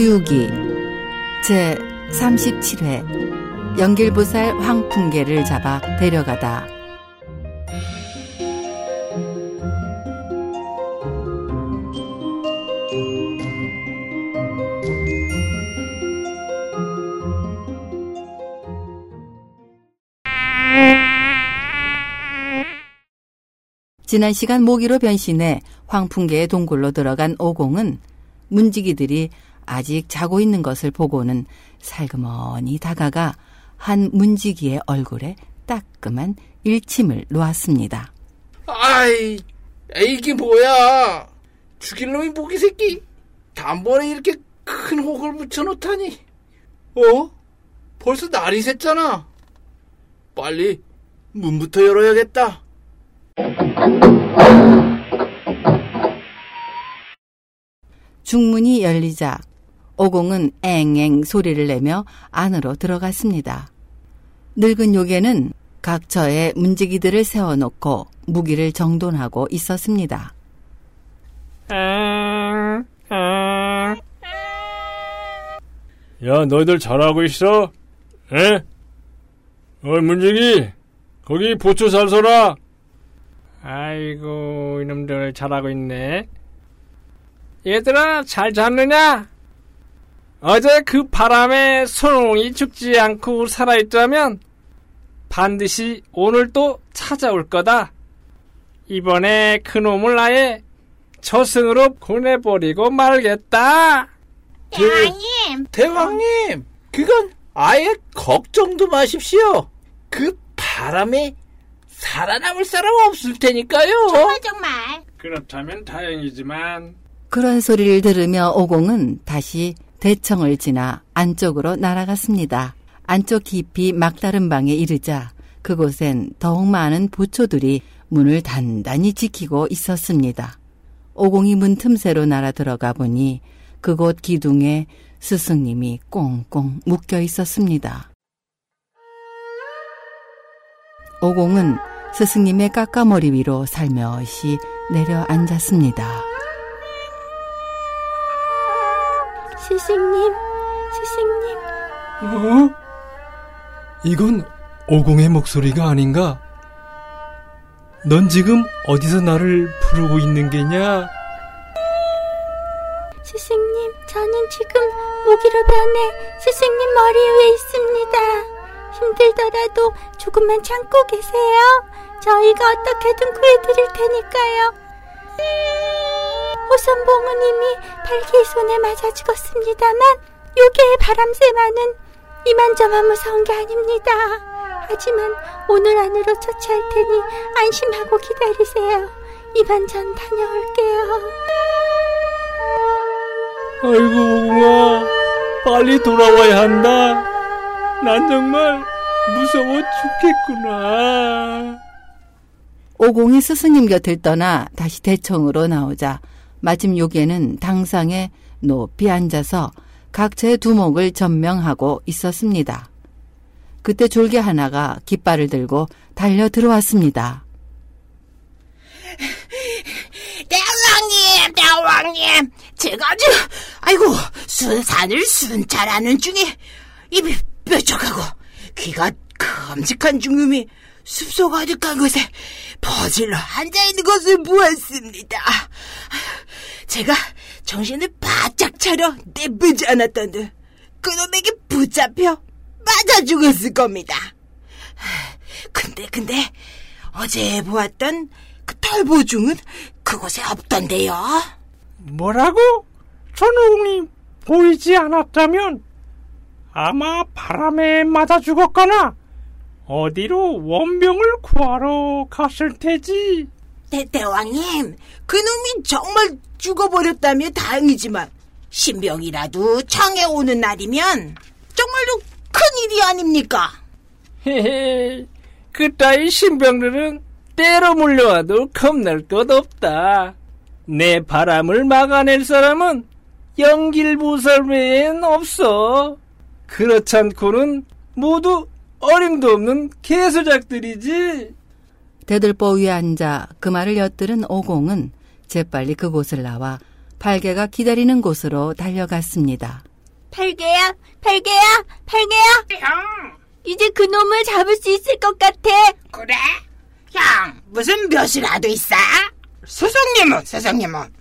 서유기 제 37회 연길보살 황풍계를 잡아 데려가다. 지난 시간 모기로 변신해 황풍계의 동굴로 들어간 오공은 문지기들이 아직 자고 있는 것을 보고는 살그머니 다가가 한 문지기의 얼굴에 따끔한 일침을 놓았습니다. 아이, 이게 뭐야? 죽일 놈이 모기 새끼. 단번에 이렇게 큰 혹을 붙여놓다니. 어? 벌써 날이 샜잖아. 빨리 문부터 열어야겠다. 중문이 열리자 오공은 앵앵 소리를 내며 안으로 들어갔습니다. 늙은 요괴는 각처에 문지기들을 세워놓고 무기를 정돈하고 있었습니다. 야, 너희들 잘하고 있어? 에? 어이, 문지기! 거기 보초 잘 서라! 아이고, 이놈들 잘하고 있네. 얘들아, 잘 잤느냐? 어제 그 바람에 소롱이 죽지 않고 살아있다면 반드시 오늘 또 찾아올 거다. 이번에 그놈을 아예 저승으로 보내버리고 말겠다. 대왕님, 대왕님, 그건 아예 걱정도 마십시오. 그 바람에 살아남을 사람 없을 테니까요. 정말 정말. 그렇다면 다행이지만 그런 소리를 들으며 오공은 다시 대청을 지나 안쪽으로 날아갔습니다. 안쪽 깊이 막다른 방에 이르자 그곳엔 더욱 많은 보초들이 문을 단단히 지키고 있었습니다. 오공이 문 틈새로 날아 들어가 보니 그곳 기둥에 스승님이 꽁꽁 묶여 있었습니다. 오공은 스승님의 까까머리 위로 살며시 내려앉았습니다. 스승님, 스승님. 어? 이건 오공의 목소리가 아닌가? 넌 지금 어디서 나를 부르고 있는 게냐? 스승님, 저는 지금 모기로 변해 스승님 머리 위에 있습니다. 힘들더라도 조금만 참고 계세요. 저희가 어떻게든 구해드릴 테니까요. 호선봉우님이 발기의 손에 맞아 죽었습니다만 요괴의 바람새만은 이만저만 무서운 게 아닙니다. 하지만 오늘 안으로 처치할 테니 안심하고 기다리세요. 이만 전 다녀올게요. 아이고, 오공아. 빨리 돌아와야 한다. 난 정말 무서워 죽겠구나. 오공이 스승님 곁을 떠나 다시 대청으로 나오자 마침 요괴는 당상에 높이 앉아서 각처의 두목을 전명하고 있었습니다. 그때 졸개 하나가 깃발을 들고 달려 들어왔습니다. 대왕님, 대왕님, 제가 아주, 아이고, 순산을 순찰하는 중에 입이 뾰족하고 귀가 큼직한 중놈이 숲속 아득한 곳에 퍼질러 앉아 있는 것을 보았습니다. 제가 정신을 바짝 차려 내쁘지 않았던데 그놈에게 붙잡혀 맞아 죽었을 겁니다. 근데 근데 어제 보았던 그 털보중은 그곳에 없던데요. 뭐라고? 전웅이 보이지 않았다면 아마 바람에 맞아 죽었거나 어디로 원병을 구하러 갔을 테지. 대, 대왕님, 그놈이 정말 죽어버렸다면 다행이지만 신병이라도 청에 오는 날이면 정말로 큰일이 아닙니까? 헤헤, 그따위 신병들은 때로 물려와도 겁날 것 없다. 내 바람을 막아낼 사람은 연길보살 외엔 없어. 그렇지 않고는 모두 어림도 없는 개수작들이지. 대들보 위에 앉아 그 말을 엿들은 오공은 재빨리 그곳을 나와 팔개가 기다리는 곳으로 달려갔습니다. 팔개야, 팔개야, 팔개야. 형, 이제 그 놈을 잡을 수 있을 것 같아. 그래? 형, 무슨 묘시라도 있어? 스승님은, 스승님은.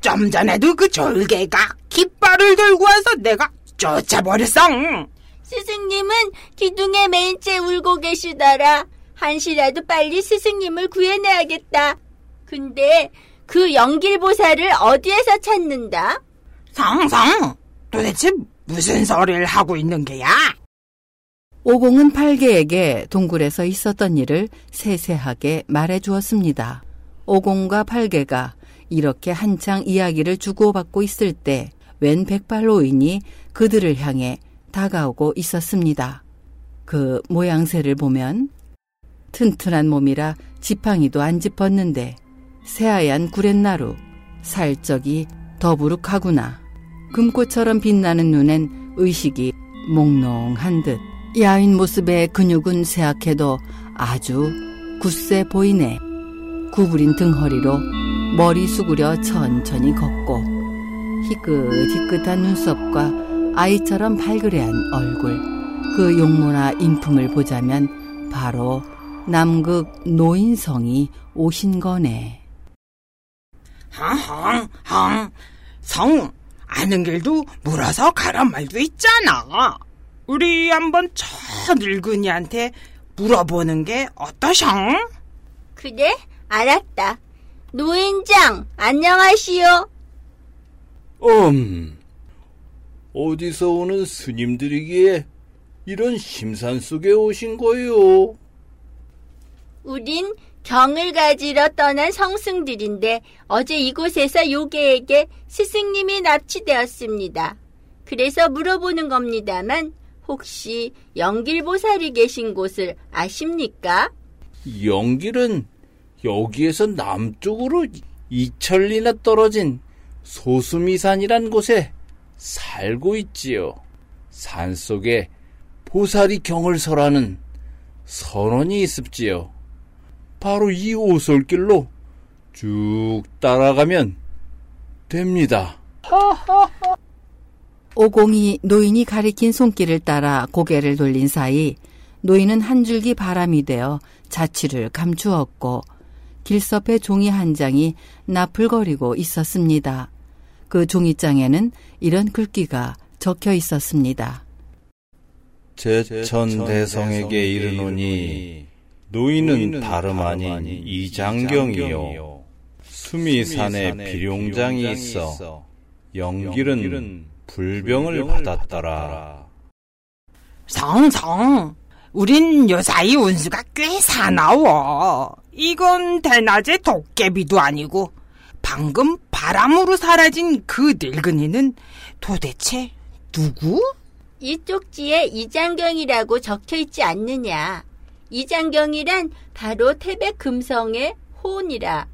좀 전에도 그 졸개가 깃발을 들고 와서 내가 쫓아버렸어. 스승님은 기둥에 맨 채 울고 계시더라. 한시라도 빨리 스승님을 구해내야겠다. 근데 그 연길보살을 어디에서 찾는다? 성성, 도대체 무슨 소리를 하고 있는 게야? 오공은 팔개에게 동굴에서 있었던 일을 세세하게 말해 주었습니다. 오공과 팔개가 이렇게 한창 이야기를 주고받고 있을 때 웬 백발로인이 그들을 향해 다가오고 있었습니다. 그 모양새를 보면 튼튼한 몸이라 지팡이도 안 짚었는데 새하얀 구렛나루, 살적이 더부룩하구나. 금꽃처럼 빛나는 눈엔 의식이 몽롱한 듯 야윈 모습의 근육은 세악해도 아주 굳세 보이네. 구부린 등허리로 머리 수구려 천천히 걷고 희끗희끗한 눈썹과 아이처럼 발그레한 얼굴 그 용모나 인품을 보자면 바로 남극 노인성이 오신 거네. 헝헝, 헝. 성, 아는 길도 물어서 가란 말도 있잖아. 우리 한번 저 늙은이한테 물어보는 게 어떠셔? 그래? 알았다. 노인장, 안녕하시오. 음, 어디서 오는 스님들이기에 이런 심산 속에 오신 거요? 우린 경을 가지러 떠난 성승들인데 어제 이곳에서 요괴에게 스승님이 납치되었습니다. 그래서 물어보는 겁니다만 혹시 영길보살이 계신 곳을 아십니까? 영길은 여기에서 남쪽으로 이천리나 떨어진 소수미산이란 곳에 살고 있지요. 산 속에 보살이 경을 설하는 선원이 있습지요. 바로 이 오솔길로 쭉 따라가면 됩니다. 오공이 노인이 가리킨 손길을 따라 고개를 돌린 사이 노인은 한 줄기 바람이 되어 자취를 감추었고 길섭의 종이 한 장이 나풀거리고 있었습니다. 그 종이장에는 이런 글귀가 적혀 있었습니다. 제천 대성에게 이르노니 노인은 다름 아닌 이장경이요 수미산에 비룡장이 있어 영길은 불병을 받았더라. 성성, 우린 요사이 운수가 꽤 사나워. 이건 대낮에 도깨비도 아니고 방금 바람으로 사라진 그 늙은이는 도대체 누구? 이 쪽지에 이장경이라고 적혀 있지 않느냐. 이장경이란 바로 태백금성의 호이라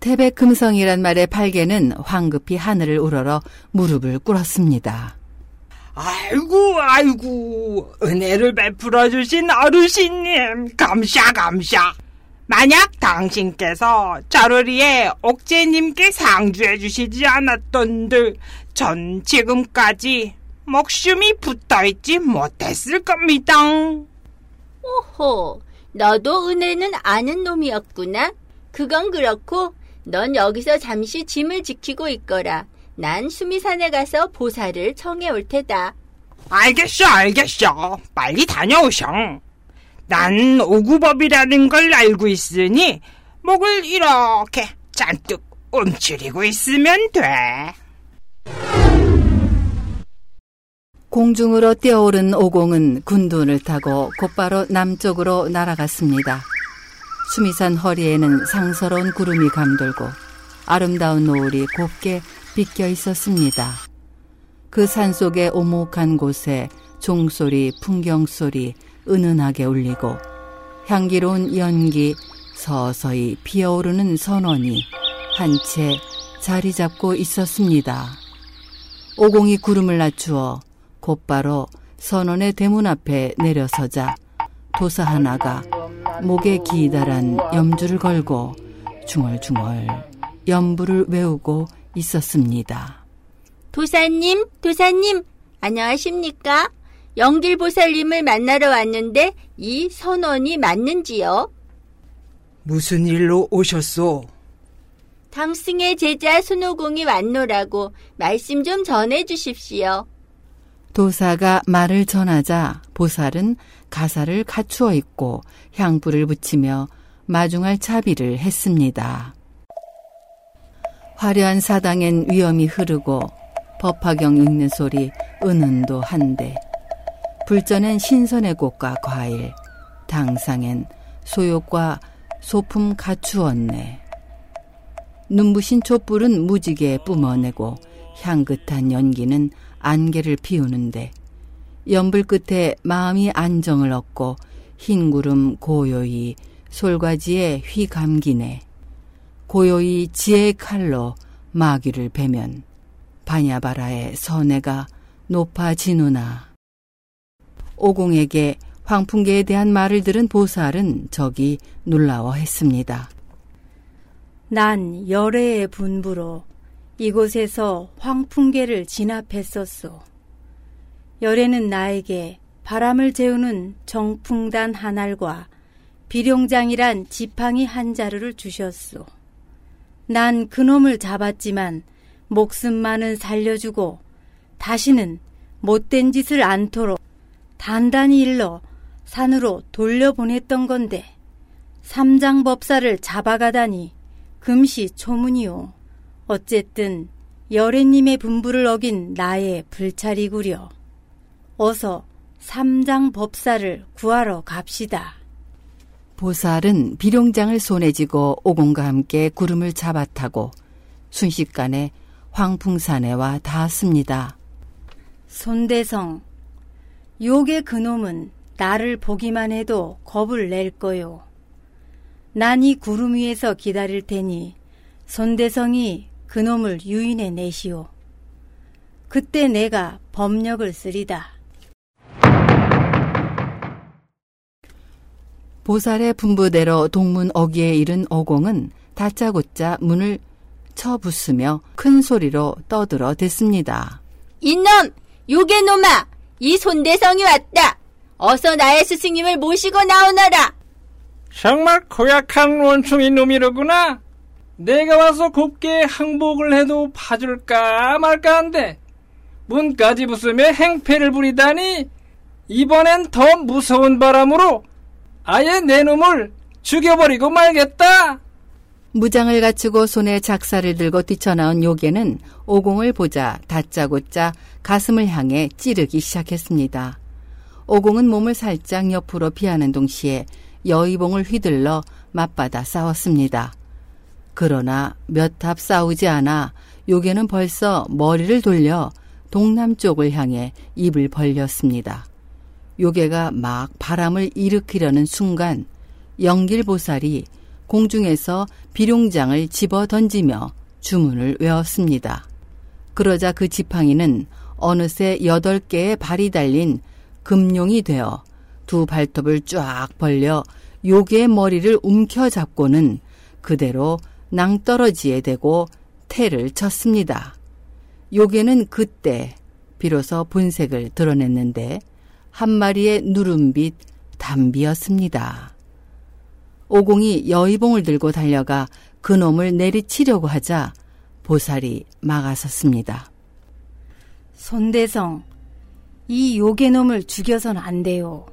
태백금성이란 말의 팔개는 황급히 하늘을 우러러 무릎을 꿇었습니다. 아이고, 아이고, 은혜를 베풀어 주신 어르신님, 감샤, 감샤. 만약 당신께서 저를 위해 옥제님께 상주해 주시지 않았던들, 전 지금까지 목숨이 붙어있지 못했을 겁니다. 오호, 너도 은혜는 아는 놈이었구나. 그건 그렇고 넌 여기서 잠시 짐을 지키고 있거라. 난 수미산에 가서 보살을 청해 올 테다. 알겠어, 알겠어. 빨리 다녀오셔. 난 오구법이라는 걸 알고 있으니 목을 이렇게 잔뜩 움츠리고 있으면 돼. 공중으로 뛰어오른 오공은 군둔을 타고 곧바로 남쪽으로 날아갔습니다. 수미산 허리에는 상서로운 구름이 감돌고 아름다운 노을이 곱게 비껴 있었습니다. 그 산속의 오목한 곳에 종소리, 풍경소리 은은하게 울리고 향기로운 연기 서서히 피어오르는 선원이 한 채 자리 잡고 있었습니다. 오공이 구름을 낮추어 곧바로 선원의 대문 앞에 내려서자 도사 하나가 목에 기다란 염주를 걸고 중얼중얼 염부를 외우고 있었습니다. 도사님, 도사님, 안녕하십니까? 영길보살님을 만나러 왔는데 이 선원이 맞는지요? 무슨 일로 오셨소? 당승의 제자 손오공이 왔노라고 말씀 좀 전해 주십시오. 도사가 말을 전하자 보살은 가사를 갖추어 있고 향불을 붙이며 마중할 차비를 했습니다. 화려한 사당엔 위엄이 흐르고 법화경 읽는 소리 은은도 한데 불전엔 신선의 꽃과 과일 당상엔 소욕과 소품 갖추었네. 눈부신 촛불은 무지개 뿜어내고 향긋한 연기는 안개를 피우는데 연불 끝에 마음이 안정을 얻고 흰 구름 고요히 솔과지에 휘 감기네. 고요히 지혜의 칼로 마귀를 베면 바냐바라의 선해가 높아지누나. 오공에게 황풍계에 대한 말을 들은 보살은 적이 놀라워했습니다. 난 열애의 분부로 이곳에서 황풍계를 진압했었소. 열애는 나에게 바람을 재우는 정풍단 한 알과 비룡장이란 지팡이 한 자루를 주셨소. 난 그놈을 잡았지만 목숨만은 살려주고 다시는 못된 짓을 않도록 단단히 일러 산으로 돌려보냈던 건데 삼장법사를 잡아가다니 금시 초문이오. 어쨌든 여래님의 분부를 어긴 나의 불찰이구려. 어서 삼장 법사를 구하러 갑시다. 보살은 비룡장을 손에 쥐고 오공과 함께 구름을 잡아타고 순식간에 황풍산에 와 닿았습니다. 손대성, 욕의 그놈은 나를 보기만 해도 겁을 낼 거요. 난 이 구름 위에서 기다릴 테니 손대성이 그놈을 유인해 내시오. 그때 내가 법력을 쓰리다. 보살의 분부대로 동문 어기에 이른 어공은 다짜고짜 문을 쳐부수며 큰 소리로 떠들어 댔습니다. 이놈! 요괴 놈아! 이 손대성이 왔다! 어서 나의 스승님을 모시고 나오너라! 정말 고약한 원충이 놈이로구나. 내가 와서 곱게 항복을 해도 봐줄까 말까 한데 문까지 부수며 행패를 부리다니 이번엔 더 무서운 바람으로 아예 내 놈을 죽여버리고 말겠다. 무장을 갖추고 손에 작사를 들고 뛰쳐나온 요괴는 오공을 보자 다짜고짜 가슴을 향해 찌르기 시작했습니다. 오공은 몸을 살짝 옆으로 피하는 동시에 여의봉을 휘둘러 맞받아 싸웠습니다. 그러나 몇 합 싸우지 않아 요괴는 벌써 머리를 돌려 동남쪽을 향해 입을 벌렸습니다. 요괴가 막 바람을 일으키려는 순간 영길보살이 공중에서 비룡장을 집어 던지며 주문을 외웠습니다. 그러자 그 지팡이는 어느새 여덟 개의 발이 달린 금룡이 되어 두 발톱을 쫙 벌려 요괴의 머리를 움켜잡고는 그대로 낭떠러지에 대고 태를 쳤습니다. 요괴는 그때 비로소 본색을 드러냈는데 한 마리의 누름빛 담비였습니다. 오공이 여의봉을 들고 달려가 그놈을 내리치려고 하자 보살이 막아섰습니다. 손대성, 이 요괴놈을 죽여선 안 돼요.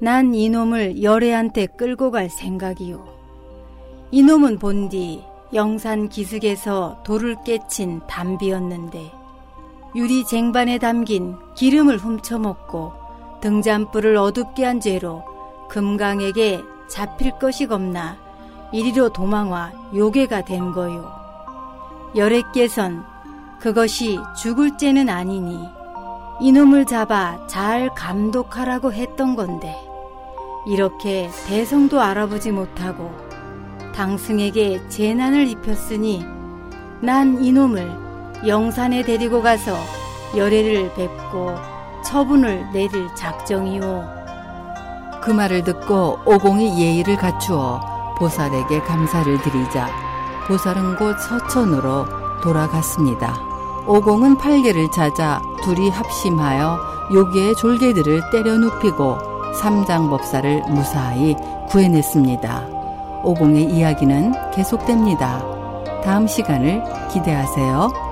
난 이놈을 열애한테 끌고 갈 생각이요. 이놈은 본디 영산 기슭에서 돌을 깨친 담비였는데 유리 쟁반에 담긴 기름을 훔쳐먹고 등잔불을 어둡게 한 죄로 금강에게 잡힐 것이 겁나 이리로 도망와 요괴가 된 거요. 열애께선 그것이 죽을 죄는 아니니 이놈을 잡아 잘 감독하라고 했던 건데 이렇게 대성도 알아보지 못하고 당승에게 재난을 입혔으니 난 이놈을 영산에 데리고 가서 열애를 뵙고 처분을 내릴 작정이오. 그 말을 듣고 오공이 예의를 갖추어 보살에게 감사를 드리자 보살은 곧 서천으로 돌아갔습니다. 오공은 팔계를 찾아 둘이 합심하여 요괴의 졸개들을 때려 눕히고 삼장법사를 무사히 구해냈습니다. 오공의 이야기는 계속됩니다. 다음 시간을 기대하세요.